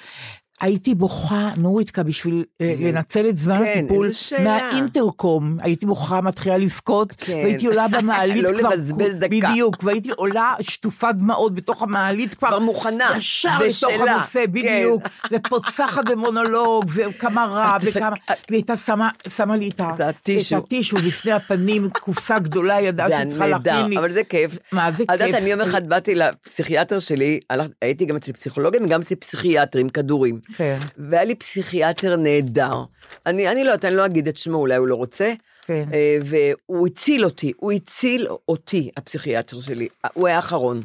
הייתי בוכה, נורית, בשביל אה, לנצל את זמן כן, הטיפול. מהאינטרקום. הייתי בוכה, מתחילה לבכות, כן. והייתי עולה במעלית לא כבר... לבזבז דקה. בדיוק, והייתי עולה שטופת דמעות בתוך המעלית כבר... כבר מוכנה, ישר לתוך בשלה, הנושא, כן. בדיוק. ופוצחת במונולוג, וכמה רע, וכמה... והיא הייתה שמה, שמה לי את הטישו. את הטישו לפני הפנים, קופסה גדולה, ידעה זה שהיא צריכה נהדר, להכין לי. אבל זה כיף. מה, זה את יודעת, כיף. אני יום אחד באתי לפסיכיאטר שלי, הייתי גם אצל פסיכולוגים וגם אצל פסיכיאטרים, כדורים. כן. והיה לי פסיכיאטר נהדר. אני, אני לא יודעת, אני לא אגיד את שמו, אולי הוא לא רוצה. כן. אה, והוא הציל אותי, הוא הציל אותי, הפסיכיאטר שלי. הוא היה האחרון.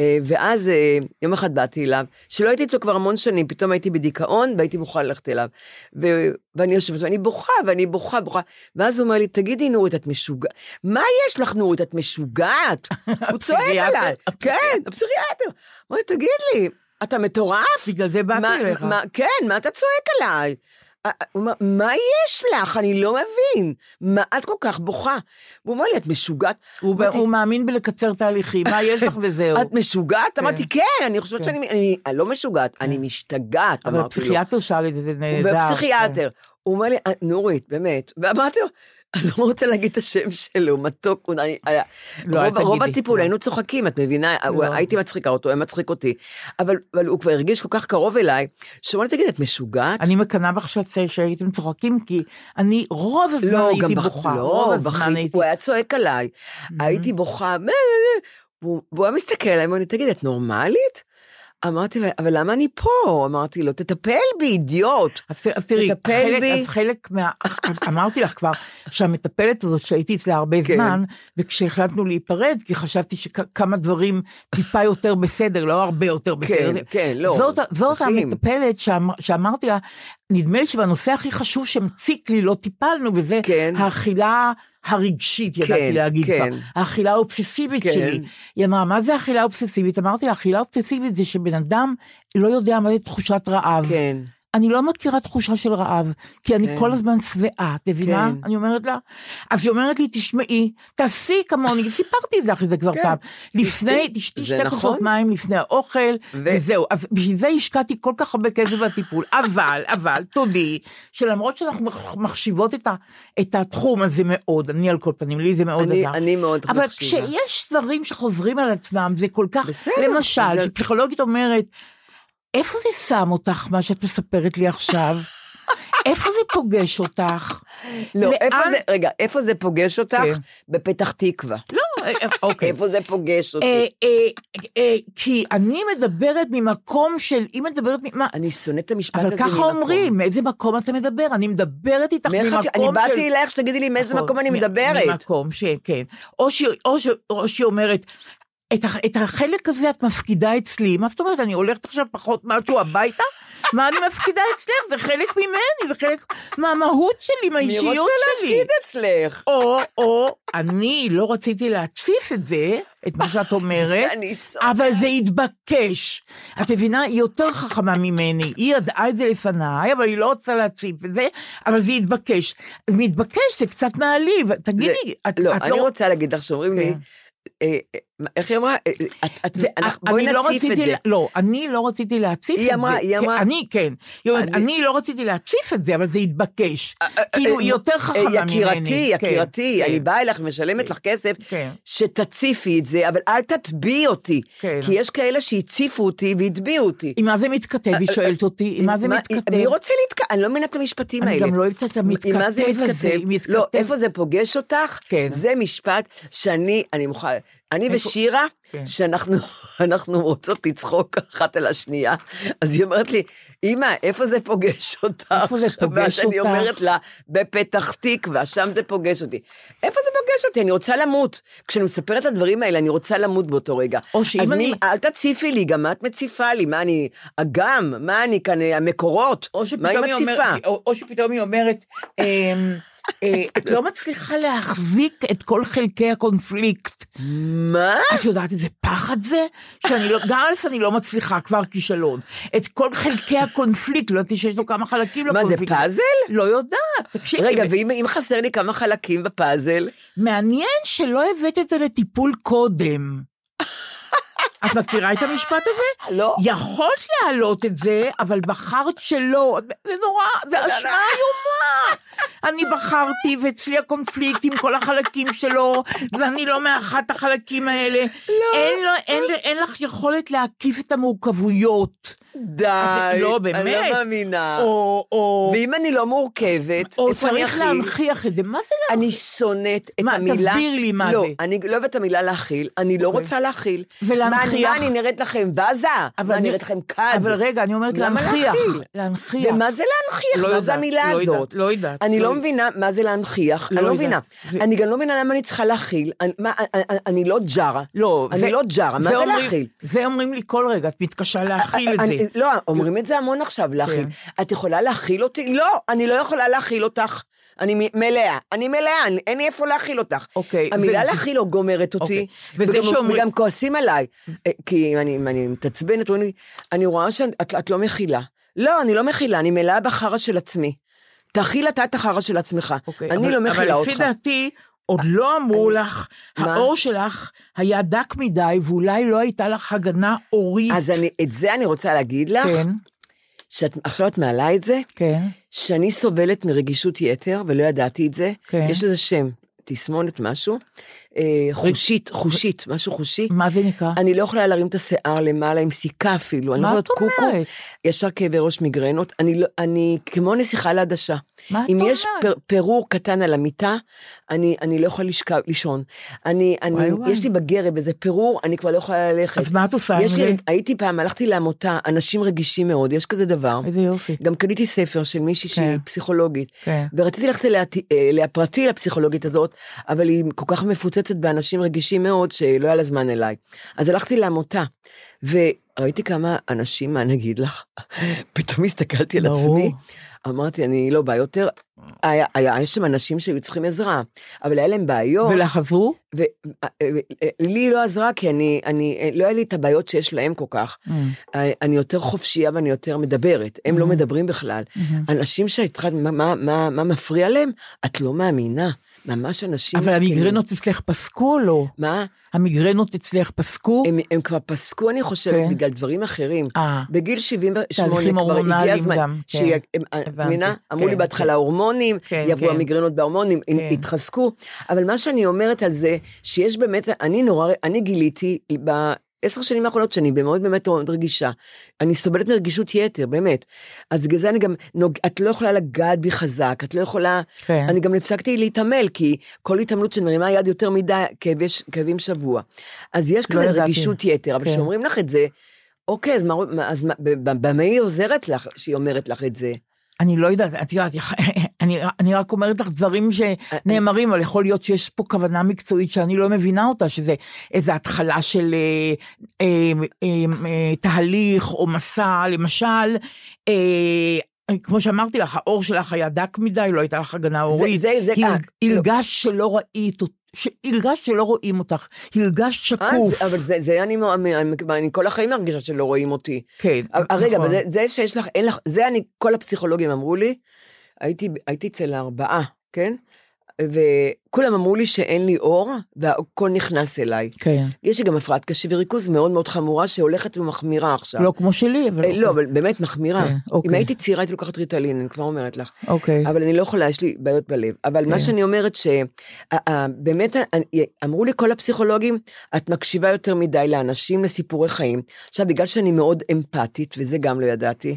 אה, ואז אה, יום אחד באתי אליו, שלא הייתי אצלו כבר המון שנים, פתאום הייתי בדיכאון והייתי מוכנה ללכת אליו. ו- ואני יושבת ואני בוכה, ואני בוכה, בוכה. ואז הוא אומר לי, תגידי, נורית, את משוגעת? מה יש לך, נורית, את משוגעת? הוא צועק? עליי. כן, הפסיכיאטר. הוא אומר, תגיד לי, אתה מטורף? בגלל זה באתי אליך. כן, מה אתה צועק עליי? אה, הוא אומר, מה יש לך? אני לא מבין. מה את כל כך בוכה? הוא אומר לי, את משוגעת? הוא, הוא מאמין בלקצר תהליכים, מה יש לך וזהו. את משוגעת? אמרתי, כן, אני חושבת כן. שאני אני- לא משוגעת, אני משתגעת, אבל אמרתי לו. הפסיכיאטר שאל את זה, זה נהדר. ופסיכיאטר. הוא אומר לי, "אה, נורית, באמת. ואמרתי לו, אני לא רוצה להגיד את השם שלו, מתוק, הוא- היה- לא, אל רוב- רוב תגידי, הטיפול לא. היינו צוחקים, את מבינה? הוא- לא. הייתי מצחיקה אותו, הוא היה מצחיק אותי. אבל אבל הוא כבר הרגיש כל כך קרוב אליי, שהוא אמר לי, תגיד, את משוגעת? אני מקנאה בך שהייתם צוחקים, כי אני רוב הזמן לא, הייתי בוכה, לא. הוא היה צועק עליי. הייתי בוכה? והוא היה מסתכל עליי, אמר לי, תגיד, את נורמלית? אמרתי, אבל למה אני פה? אמרתי לו, תטפל בי, אידיוט. אז, אז תראי, חלק, בי. אז חלק מה... אמרתי לך כבר שהמטפלת הזאת שהייתי אצלה הרבה כן. זמן, וכשהחלטנו להיפרד, כי חשבתי שכמה דברים טיפה יותר בסדר, לא הרבה יותר בסדר. כן, לא, זאת, זאת. המטפלת שאמר, שאמרתי לה, נדמה לי שבנושא הכי חשוב שמציק לי לא טיפלנו, וזה כן. האכילה הרגשית, ידעתי כן, להגיד כן. כבר. האכילה האובססיבית כן. שלי. היא אמרה, מה זה אכילה אובססיבית? אמרתי לה, אכילה אובססיבית זה שבן אדם לא יודע מה זה תחושת רעב. כן. אני לא מכירה תחושה של רעב, כי אני כן. כל הזמן שבעה, את מבינה? כן. אני אומרת לה, אז היא אומרת לי, תשמעי, תעשי כמוני, סיפרתי את זה אחרי זה כבר כן. פעם, לפני, תשתי, שתי נכון. כוסות מים לפני האוכל, ו- וזהו, אז בשביל זה השקעתי כל כך הרבה כסף בטיפול, אבל, אבל, תודי, שלמרות שאנחנו מח- מחשיבות את, ה, את התחום הזה מאוד, אני על כל פנים, לי זה מאוד אני- עזר. אני מאוד אבל מחשיבה. כשיש דברים שחוזרים על עצמם, זה כל כך, בסדר, למשל, זה- שפסיכולוגית אומרת, איפה זה שם אותך, מה שאת מספרת לי עכשיו? איפה זה פוגש אותך? לא, לאן- איפה זה, רגע, איפה זה פוגש אותך? כן. בפתח תקווה. לא, אה, אה, אוקיי. איפה זה פוגש אה, אותי? אה, אה, כי אני מדברת ממקום של, היא מדברת, מ- מה, אני שונאת את המשפט אבל הזה ככה ממקום. אומרים, מאיזה מקום אתה מדבר? אני מדברת איתך ממקום של... אני באתי אלייך שתגידי לי מאיזה נכון, מקום אני מדברת. ממקום ש... כן. או שהיא אומרת, את, הח- את החלק הזה את מפקידה אצלי, מה זאת אומרת, אני הולכת עכשיו פחות משהו הביתה? מה אני מפקידה אצלך? זה חלק ממני, זה חלק מהמהות שלי, מי מהאישיות רוצה שלי. להפקיד אצלך? או, או, אני לא רציתי להציף את זה, את מה שאת אומרת. אבל זה התבקש. את מבינה? היא יותר חכמה ממני. היא ידעה את זה לפניי, אבל היא לא רוצה להציף את זה, אבל זה התבקש. מתבקש זה קצת מעליב. תגידי, את, לא, את אני רוצה להגיד לך שאומרים לי, כן. אה, אה, איך היא אמרה? אה, אה, את- את- זה, אנחנו- בואי אני לא את רציתי, זה. לה- לא, אני לא רציתי להציף היא את אמרה- זה. היא כן, אמרה- אני, כן. היא אומרת, אני- אני לא רציתי להציף את זה, אבל זה התבקש. כאילו, היא יותר חכמה ממני. אה, יקירתי, כן, יקירתי, כן. אני באה אליך ומשלמת לך כסף, כן. שתציפי את זה, אבל אל תטביעי אותי. כן. כי יש כאלה שהציפו אותי והטביעו אותי. עם מה זה מתכתב? היא שואלת אותי, עם מה זה מתכתב? מי רוצה להתכתב? אני לא מבינה את המשפטים אני האלה. גם לא אוהבת את המתכתב הזה. לא, איפה זה פוגש אותך? כן. זה משפט שאני, אני מוכנה, אני ושירה, כן. שאנחנו אנחנו רוצות לצחוק אחת על השנייה, אז היא אומרת לי, אמא, איפה זה פוגש אותך? איפה זה פוגש ואז אני אותך? אומרת לה, בפתח תקווה, שם זה פוגש אותי. איפה זה פוגש אותי? אני רוצה למות. כשאני מספרת את הדברים האלה, אני רוצה למות באותו רגע. או שאם אז אני- מי- אל תציפי לי, גם את מציפה לי, מה אני, אגם, מה אני כאן, המקורות, מה היא מציפה? או, או שפתאום היא אומרת, אמ, את לא מצליחה להחזיק את כל חלקי הקונפליקט. מה? את יודעת איזה פחד זה? שאני לא, גם א' אני לא מצליחה, כבר כישלון. את כל חלקי הקונפליקט, לא ידעתי שיש לו כמה חלקים מה זה לקונפליקט. פאזל? לא יודעת, תקשיבי. רגע, ואם אם חסר לי כמה חלקים בפאזל? מעניין שלא הבאת את זה לטיפול קודם. את מכירה את המשפט הזה? לא. יכולת להעלות את זה, אבל בחרת שלא. זה נורא, זה אשמה איומה. אני בחרתי, ואצלי הקונפליקט עם כל החלקים שלו, ואני לא מאחת החלקים האלה. לא. אין, לו, אין, אין לך יכולת להקיף את המורכבויות. די. לא, אני באמת. לא מאמינה. או, או, ואם אני לא מורכבת, או איפה אני צריך אכיל? להנכיח את זה. מה זה להנכיח? אני שונאת את מה, המילה... תסבירי לי מה לא, זה. אני לא אוהבת את המילה להכיל, אני לא אוקיי. רוצה להכיל. ולהנכיח? מה, מה, אני נראית לכם? אבל מה, אני- נראית לכם כד? אבל רגע, אני אומרת להנכיח. להנכיח. ומה זה להנכיח? לא מה זה המילה לא הזאת? לא יודעת. אני לא לא. מבינה מה זה להנכיח, לא אני לא. מבינה. אני גם לא מבינה למה אני צריכה להכיל. אני- מה, אני- אני- אני לא ג'ארה. לא, אני לא ג'ארה, מה זה להכיל? זה אומרים לי כל רגע, את מתקשה להכיל את אני- זה. לא, אומרים את זה המון עכשיו, להכיל. את יכולה להכיל אותי? לא, אני לא יכולה להכיל אותך. אני מלאה, אני מלאה, אני- אין לי איפה להכיל אותך. אוקיי, המילה להכיל לא גומרת אותי. אוקיי, וזה שאומרים- וגם כועסים עליי. אה, כי אני אני מתעצבנת, אני רואה שאת את לא מכילה. לא, אני לא מכילה, אני מלאה בחרא של עצמי. תכיל אתה את החרא של עצמך. אוקיי, אני אבל- לא מכילה אבל לפי אותך. דעתי, עוד לא אמרו לך, מה? האור שלך היה דק מדי, ואולי לא הייתה לך הגנה אורית. אז אני, את זה אני רוצה להגיד לך, כן, שעכשיו את מעלה את זה, כן. שאני סובלת מרגישות יתר, ולא ידעתי את זה. כן. יש לזה שם, תסמונת משהו, חושית, חושית, משהו חושי. מה זה נקרא? אני לא יכולה להרים את השיער למעלה עם סיכה אפילו, מה את אומרת? ישר כאבי ראש מיגרנות, אני, לא, אני כמו נסיכה לעדשה. מה את אם יש אומרת? פר, פירור קטן על המיטה, אני, אני לא יכולה לשכב, לישון. אני, אני, וואי, וואי. יש לי בגרב איזה פירור, אני כבר לא יכולה ללכת. אז מה את עושה עם זה? לי, הייתי פעם, הלכתי לעמותה, אנשים רגישים מאוד, יש כזה דבר. איזה יופי. גם קניתי ספר של מישהי שהיא כן. פסיכולוגית, כן. ורציתי ללכת אה, אליה פרטי לפסיכולוגית הזאת, אבל היא כל כך מפוצצת באנשים רגישים מאוד, שלא היה לה זמן אליי. אז הלכתי לעמותה, וראיתי כמה אנשים, מה נגיד לך, פתאום הסתכלתי על. עצמי, אמרתי, אני לא באה יותר, היה, היה, היה שם אנשים שהיו צריכים עזרה, אבל היה להם בעיות. ולך עזרו? ולי לא עזרה, כי אני, אני, לא היה לי את הבעיות שיש להם כל כך. Mm. אה, אני יותר חופשייה ואני יותר מדברת, הם לא מדברים בכלל. אנשים שהתחלת, מה, מה, מה, מה מפריע להם? את לא מאמינה. ממש אנשים אבל מסכנים. המיגרנות אצלך פסקו או לא? מה? המיגרנות אצלך פסקו? הם, הם כבר פסקו, אני חושבת, כן. בגלל דברים אחרים. אה. בגיל 78 תהליכים כבר הגיע הזמן. גם, כן. שיהיה- הם- מבינה? אמרו לי כן, בהתחלה כן. הורמונים, כן, יבואו כן. המיגרנות בהורמונים, הם כן. יתחזקו. אבל מה שאני אומרת על זה, שיש באמת, אני נורא, אני גיליתי ב... עשר שנים האחרונות שאני מאוד באמת מאוד רגישה. אני סובלת מרגישות יתר, באמת. אז בגלל זה אני גם, נוג... את לא יכולה לגעת בי חזק, את לא יכולה, כן. אני גם הפסקתי להתעמל, כי כל התעמלות שמרימה יד יותר מדי, כאבי, כאבים שבוע. אז יש לא כזה ידעתי. רגישות יתר, אבל כן. כשאומרים לך את זה, אוקיי, אז, מה, אז מה- במה היא עוזרת לך שהיא אומרת לך את זה? אני לא יודעת, את יודעת, אני, אני רק אומרת לך דברים שנאמרים, אבל יכול להיות שיש פה כוונה מקצועית שאני לא מבינה אותה, שזה איזו התחלה של אה, אה, אה, אה, תהליך או מסע, למשל, אה, כמו שאמרתי לך, העור שלך היה דק מדי, לא הייתה לך הגנה הורית. זה- זה- אה, הרגשת שלא ראית אותה. הרגשת שלא רואים אותך, הרגשת אה, שקוף. זה- אבל זה, זה אני, אני, אני כל החיים מרגישה שלא רואים אותי. כן, אבל רגע, נכון. אבל זה, זה שיש לך, אין לך, זה אני, כל הפסיכולוגים אמרו לי, הייתי, הייתי אצל ארבעה, כן? וכולם אמרו לי שאין לי אור, והכל נכנס אליי. כן, יש לי גם הפרעת קשב וריכוז מאוד מאוד חמורה, שהולכת ומחמירה עכשיו. לא כמו שלי, אבל... אה, לא, אבל באמת מחמירה. כן, אם אוקיי. הייתי צעירה הייתי לוקחת ריטלין, אני כבר אומרת לך. אוקיי. אבל אני לא יכולה, יש לי בעיות בלב. אבל מה כן. שאני שאני אומרת שבאמת אמרו לי כל הפסיכולוגים, את מקשיבה יותר מדי לאנשים, לסיפורי חיים. עכשיו, בגלל שאני מאוד אמפתית, וזה גם לא ידעתי,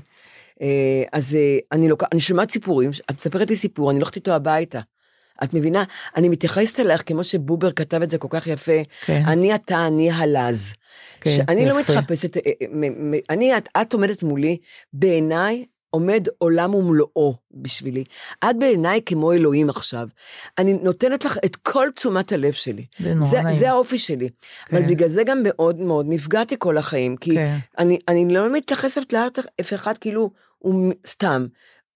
אה, אז אה, אני, לוק... אני שומעת סיפורים, את מספרת לי סיפור, אני הולכת איתו הביתה. את מבינה? אני מתייחסת אלייך כמו שבובר כתב את זה כל כך יפה. כן. אני אתה, אני הלז. כן, שאני לא יפה. מתחפשת, אה, אה, אני, את, את עומדת מולי, בעיניי עומד עולם ומלואו בשבילי. את בעיניי כמו אלוהים עכשיו. אני נותנת לך את כל תשומת הלב שלי. זה נורא זה, נעים. זה האופי שלי. כן. אבל בגלל זה גם מאוד מאוד נפגעתי כל החיים, כי כן. אני, אני לא מתייחסת לאף אחד כאילו הוא סתם.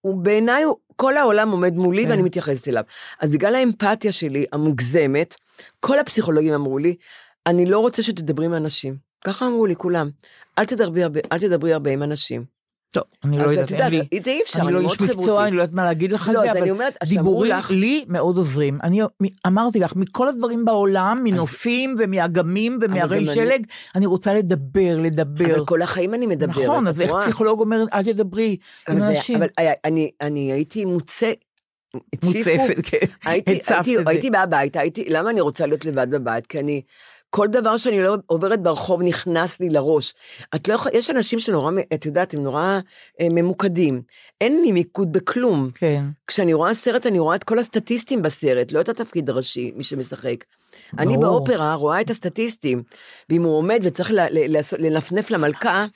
הוא בעיניי, הוא- כל העולם עומד מולי כן. ואני מתייחסת אליו. אז בגלל האמפתיה שלי, המוגזמת, כל הפסיכולוגים אמרו לי, אני לא רוצה שתדברי עם אנשים. ככה אמרו לי כולם. אל תדברי הרבה, אל תדברי הרבה עם אנשים. טוב, אני לא אז יודעת, את אין יודעת, לי... זה אי אפשר, אני לא איש מקצוע. אני לא יודעת מה להגיד לך על לא, זה, אז אבל אז דיבורים לי מאוד עוזרים. אני אמרתי לך, מכל הדברים בעולם, מנופים ומאגמים ומהרי שלג, אני רוצה לדבר, לדבר. אבל כל החיים אני מדברת. נכון, אז את איך? פסיכולוג אומר, אל תדברי עם אנשים. אבל אני, הייתי מוצא... מוצפת, כן. הייתי, הצפת הייתי, את זה. הייתי באה הביתה, למה אני רוצה להיות לבד בבית? כי אני, כל דבר שאני לא עוברת ברחוב נכנס לי לראש. את לא יכולה, יש אנשים שנורא, את יודעת, הם נורא אה, ממוקדים. אין לי מיקוד בכלום. כן. כשאני רואה סרט, אני רואה את כל הסטטיסטים בסרט, לא את התפקיד הראשי, מי שמשחק. אני ברור. באופרה רואה את הסטטיסטים, ואם הוא עומד וצריך ל- ל- לעשות- לנפנף למלכה,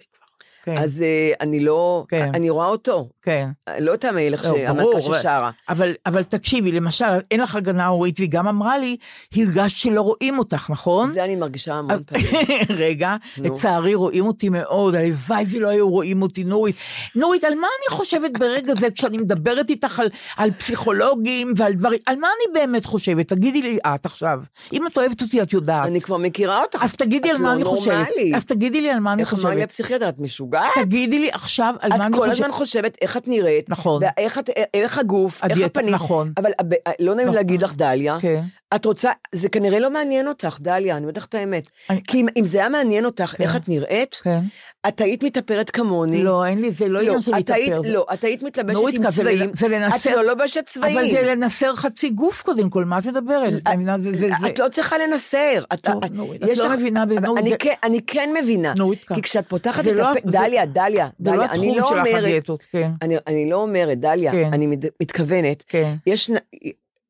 כן, אז אה, אני לא, כן. אני רואה אותו, כן. לא את המלך, לא, המלכה ששרה. אבל, אבל תקשיבי, למשל, אין לך הגנה הורית, והיא גם אמרה לי, הרגשת שלא רואים אותך, נכון? זה אני מרגישה המון פעמים. רגע. לצערי רואים אותי מאוד, הלוואי ולא היו רואים אותי, נורית. נורית, על מה אני חושבת ברגע זה כשאני מדברת איתך על, על פסיכולוגים ועל דברים, על מה אני באמת חושבת? תגידי לי את עכשיו. אם את אוהבת אותי, את יודעת. אני כבר מכירה אותך. אז תגידי את על מה לא אני חושבת. נורמלית. אז תגידי לי על מה אני איך אמר לי חושבת. הפסיכיאטר, את משוגעת? תגידי לי עכשיו על מה את אני כל חושבת. הזמן חושבת איך את נראית, נכון. ואיך את- איך הגוף, איך הדיאטה, הפנים, נכון. אבל הב- לא נעים נכון. להגיד לך דליה, כן. את רוצה, זה כנראה לא מעניין אותך, דליה, אני אומרת לך את האמת. אני- כי אם- אם זה היה מעניין אותך כן. איך את נראית, כן. את היית מתאפרת כמוני. לא, אין לי, זה לא עניין של להתאפר. לא, את היית מתלבשת נורית, עם צבעים, זה לנסר- את לא לובשת צבעים. אבל זה לנסר חצי גוף קודם כל, מה את מדברת? את מבינה? זה- זה- זה- את לא צריכה לנסר. את- טוב, את- נורית, את יש לא לך- מבינה אני זה- כן- אני כן מבינה. נורית. כי כשאת פותחת את לא- הפה, דליה, דליה, לא דליה, אני לא אומרת, כן. אני, לא אומרת, דליה, כן. אני מת, מתכוונת. יש,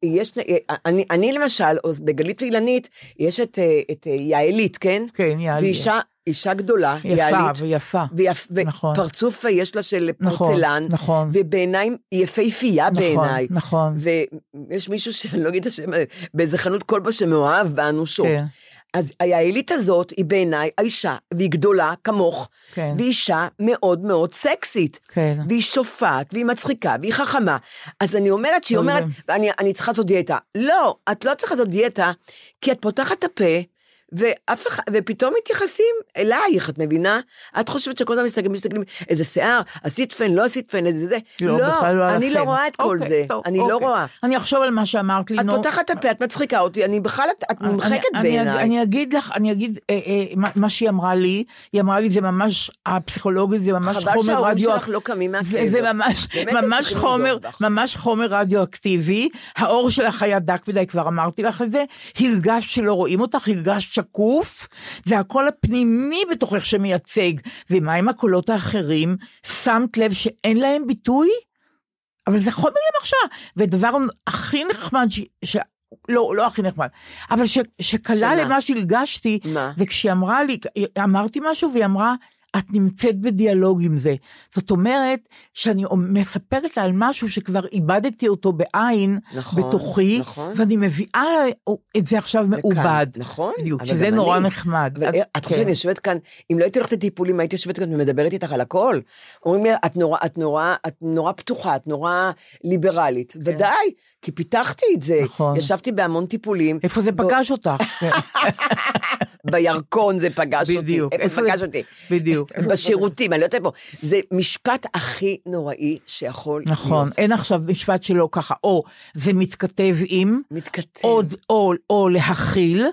יש, נ- אני, אני למשל, או בגלית ואילנית, יש את, אה, את אה, יעלית, כן? כן, יאללה. והיא אישה, גדולה, יפה, יעלית, ויפה. ויפ, נכון. ופרצוף יש לה של נכון, פורצלן, נכון. ובעיניים יפהפייה נכון, בעיניי. נכון. ויש מישהו שאני לא אגיד את השם, באיזה חנות כלבה שמאוהב באנושות. כן, אז היעלית הזאת היא בעיניי האישה, והיא גדולה כמוך, כן. והיא אישה מאוד מאוד סקסית. כן. והיא שופעת, והיא מצחיקה, והיא חכמה. אז אני אומרת שהיא אומרת. אני, אני צריכה לעשות דיאטה. לא, את לא צריכה לעשות דיאטה, כי את פותחת את הפה, ואף אחד, ופתאום מתייחסים אלייך, את מבינה? את חושבת שכל הזמן מסתכלים, מסתכלים, איזה שיער, עשית פן, לא עשית פן, איזה זה. לא, בכלל לא על אני לא הפן. רואה את כל אוקיי, זה, טוב, אני לא אוקיי. רואה. אני אחשוב על מה שאמרת לי, את נו. פותחת את הפה, את מצחיקה אותי, אני בכלל, את- נמחקת בעיניי. אני אגיד לך, אני אגיד אה, אה, מה- מה שהיא אמרה לי, היא אמרה לי זה ממש, הפסיכולוגית זה ממש חבל חומר שההורים רדיו... שלך לא קמים זה, מהחדר. זה ממש, ממש חומר. ממש חומר רדיואקטיבי, העור שלך היה דק מדי, כבר אמרתי לך את זה, הרגשת שלא רואים אותך, הרגשת שקוף, זה הקול הפנימי בתוכך שמייצג. ומה עם הקולות האחרים? שמת לב שאין להם ביטוי? אבל זה חומר למחשבה. ודבר הכי נחמד, ש... ש... לא, לא הכי נחמד, אבל ש... שקלה שמה? למה שהרגשתי, מה? זה כשהיא אמרה לי, אמרתי משהו והיא אמרה, את נמצאת בדיאלוג עם זה. זאת אומרת, שאני מספרת לה על משהו שכבר איבדתי אותו בעין, נכון, בתוכי, נכון. ואני מביאה את זה עכשיו מעובד. נכון. בדיוק, שזה נורא אני. נחמד. אבל אז- את חושבת כן. שאני יושבת כאן, אם לא הייתי הולכת לטיפולים, הייתי יושבת כאן ומדברת איתך על הכל. אומרים לי, את נורא, את נורא, את נורא פתוחה, את נורא ליברלית. ודאי, כי פיתחתי את זה. כן. נכון. ישבתי בהמון טיפולים. איפה זה פגש אותך? בירקון זה פגש אותי. בדיוק. איפה זה פגש אותי? בדיוק. בשירותים, אני לא יודעת איפה. זה משפט הכי נוראי שיכול נכון, להיות. אין עכשיו משפט שלא ככה, או זה מתכתב עם, מתכתב. עוד, או, או להכיל,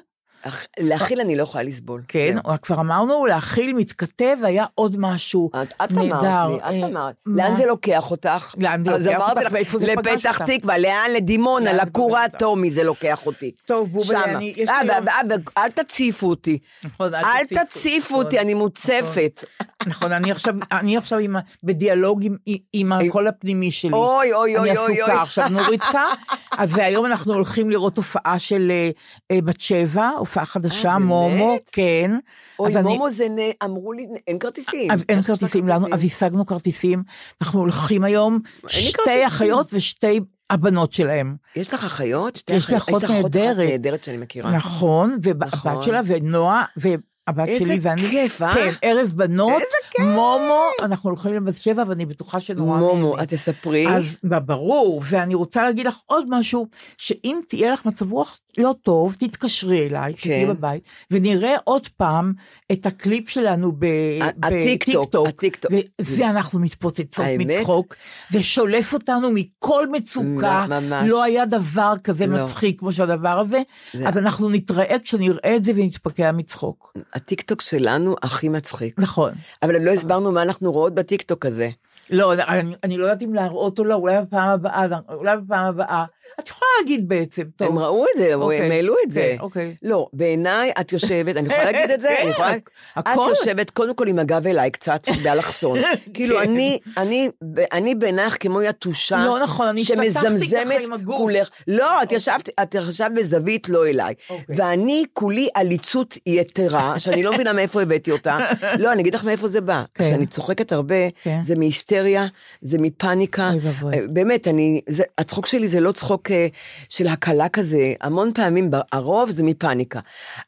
להכיל אני לא יכולה לסבול. כן, זהו. כבר אמרנו, להכיל מתכתב, היה עוד משהו את, את נהדר. אמרת לי, אה, את אמרת. מה? לאן זה לוקח אותך? לאן זה לוקח אותך ואיפה זה פגש לפתח אותך? תקווה, לאן? לדימונה, לאן זה לכורה פגש אותך? טומי זה לוקח אותי. טוב, בובלה, שמה. אני- אה, ו- אל תציפו אותי. נכון, אל תציפו. נכון, אותי, אני מוצפת. נכון, אני עכשיו, אני עכשיו עם, בדיאלוג עם, עם הקול הפנימי שלי. אוי, אוי, אוי, אני אוי, עסוקה אוי. עכשיו, נורידקה, והיום אנחנו הולכים לראות הופעה של אה, אה, בת שבע, הופעה חדשה, אה, מומו? כן. אוי, אני- מומו זה, נ- אמרו לי, אין כרטיסים. אז אין כרטיסים לנו, אז השגנו כרטיסים, אנחנו הולכים היום, שתי. אחיות ושתי הבנות שלהם. יש לך אחיות? שתי יש לי? אחות נהדרת. נהדרת שאני מכירה. נכון, והבת נכון. שלה ונועה, והבת איזה שלי ואני. כיף, אה? כן, ערב בנות, איזה כיף. מומו, אנחנו הולכים לבת שבע ואני בטוחה שנורא מומו. את תספרי. אז ברור, ואני רוצה להגיד לך עוד משהו, שאם תהיה לך מצב רוח לא טוב, תתקשרי אליי, כן. בבית, ונראה עוד פעם את הקליפ שלנו בטיקטוק, הטיקטוק. וזה אנחנו מתפוצצות האמת? מצחוק, זה שולף אותנו מכל מצוקה, ממש. לא היה דבר כזה לא. מצחיק כמו שהדבר הזה, זה- אז אנחנו נתראה כשנראה את זה ונתפקע מצחוק. הטיקטוק שלנו הכי מצחיק. נכון. אבל לא הסברנו מה אנחנו רואות בטיקטוק הזה. לא, אני, אני לא יודעת אם להראות או לא, אולי בפעם הבאה, אולי בפעם הבאה. את יכולה להגיד בעצם, טוב. הם ראו את זה, אוקיי, הם העלו את זה. כן, אוקיי. לא, בעיניי את יושבת, אני יכולה להגיד את זה? אני יכולה... את הכל. יושבת קודם כל עם הגב אליי קצת, באלכסון. כאילו, כן. אני, אני, אני בעינייך כמו יתושה, לא נכון, אני השתתפתי ככה עם הגוף. כולך. לא, את ישבת, את ישבת בזווית לא אליי. אוקיי. ואני כולי עליצות יתרה, שאני לא מבינה מאיפה הבאתי אותה. לא, אני אגיד לך מאיפה זה בא. כן. כשאני צוחקת הרבה, כן. זה מהיסטריה, זה מפאניקה. אוי ואבוי. אה, באמת, אני, זה, הצחוק שלי זה לא צחוק אה, של הקלה כזה, המון פעמים, הרוב זה מפאניקה.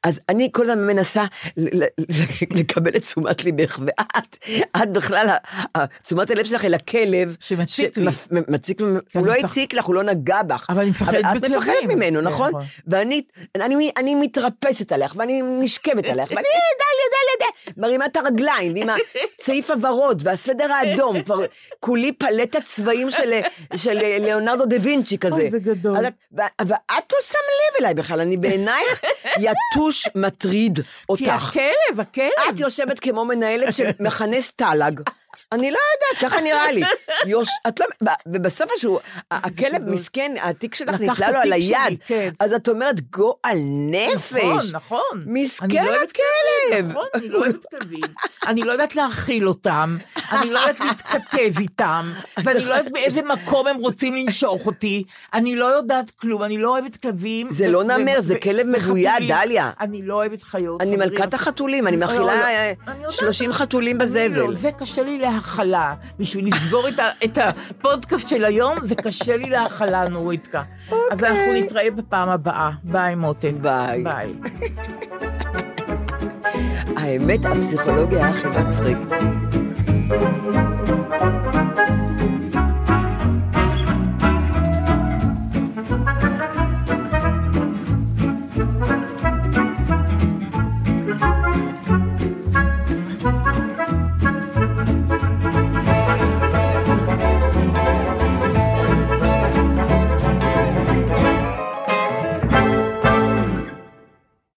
אז אני כל הזמן מנסה לקבל את תשומת ליבך, ואת, את בכלל, תשומת הלב שלך אל הכלב. שמציק לי. שמפ- מציק, הוא אני לא הציק לך, הוא לא נגע בך. אבל אני מפחדת אבל את בכלבים. מפחדת ממנו, כן, נכון? נכון. ואני אני, אני מתרפסת עליך, ואני נשכבת עליך, ואני דליה, דליה, דליה, מרימה את הרגליים, ועם הצעיף הוורוד והסוודר האדום, כבר כולי פלטת צבעים של, של ליאונרדו דה וינצ'י כזה. אוי, זה גדול. אז את- לא שם לב אליי בכלל, אני בעינייך יתוש מטריד כי אותך. הכלב, הכלב. את יושבת כמו מנהלת שמכנס תל"ג. אני לא יודעת, ככה נראה לי. יוש, את לא, ובסוף השבוע, הכלב. מסכן, התיק שלך נתלה לו על היד. כן. אז את אומרת, גועל נפש. נכון, נכון. מסכן לא הכלב. נכון, אני לא אוהבת כלבים. אני לא יודעת להאכיל אותם, אני לא יודעת להתכתב איתם, ואני לא יודעת באיזה מקום הם רוצים לנשוך אותי, אני לא יודעת כלום, אני לא אוהבת כלבים. זה לא נמר, זה כלב וחתולים. דליה. אני לא אוהבת חיות. אני. מלכת החתולים, אני לא, מאכילה לא, אה, אני יודעת. 30 חתולים אני בזבל. לא, זה קשה לי להכלה. בשביל לסגור את, ה, את הפודקאסט של היום, זה קשה לי להכלה, נוריתקה. אז אנחנו נתראה בפעם הבאה. ביי, מותק. ביי. ביי. האמת, הפסיכולוגיה הכי מצחיק.